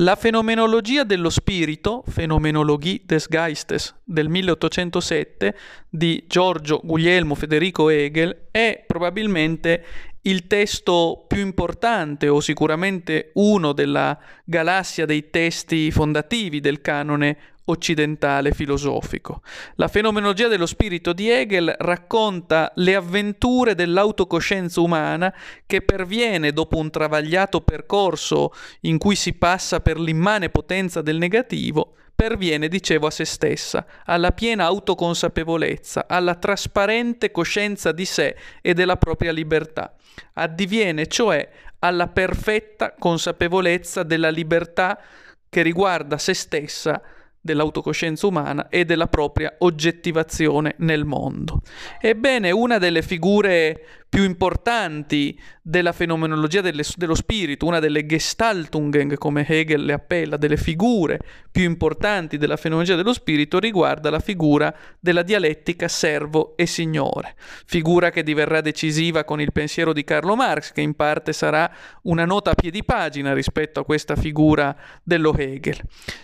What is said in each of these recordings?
La fenomenologia dello spirito, Phänomenologie des Geistes, del 1807 di Giorgio Guglielmo Federico Hegel, è probabilmente il testo più importante o sicuramente uno della galassia dei testi fondativi del canone occidentale filosofico. La fenomenologia dello spirito di Hegel racconta le avventure dell'autocoscienza umana che perviene dopo un travagliato percorso in cui si passa per l'immane potenza del negativo, perviene, dicevo, a se stessa, alla piena autoconsapevolezza, alla trasparente coscienza di sé e della propria libertà. Addiviene, cioè, alla perfetta consapevolezza della libertà che riguarda se stessa dell'autocoscienza umana e della propria oggettivazione nel mondo. Ebbene, una delle figure più importanti della fenomenologia delle, dello spirito, una delle Gestaltungen, come Hegel le appella, delle figure più importanti della fenomenologia dello spirito, riguarda la figura della dialettica servo e signore, figura che diverrà decisiva con il pensiero di Carlo Marx, che in parte sarà una nota a piedi pagina rispetto a questa figura dello Hegel.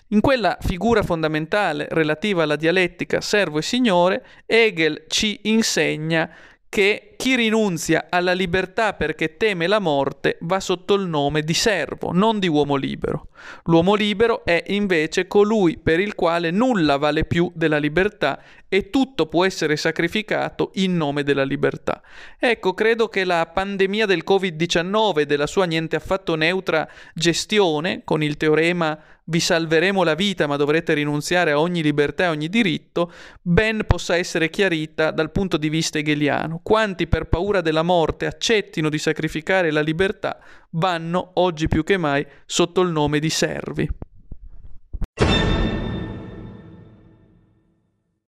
In quella figura fondamentale relativa alla dialettica servo e signore, Hegel ci insegna che chi rinunzia alla libertà perché teme la morte va sotto il nome di servo, non di uomo libero. L'uomo libero è invece colui per il quale nulla vale più della libertà e tutto può essere sacrificato in nome della libertà. Ecco, credo che la pandemia del Covid-19 e della sua niente affatto neutra gestione, con il teorema vi salveremo la vita ma dovrete rinunziare a ogni libertà e ogni diritto, ben possa essere chiarita dal punto di vista hegeliano. Quanti per paura della morte accettino di sacrificare la libertà vanno, oggi più che mai, sotto il nome di servi.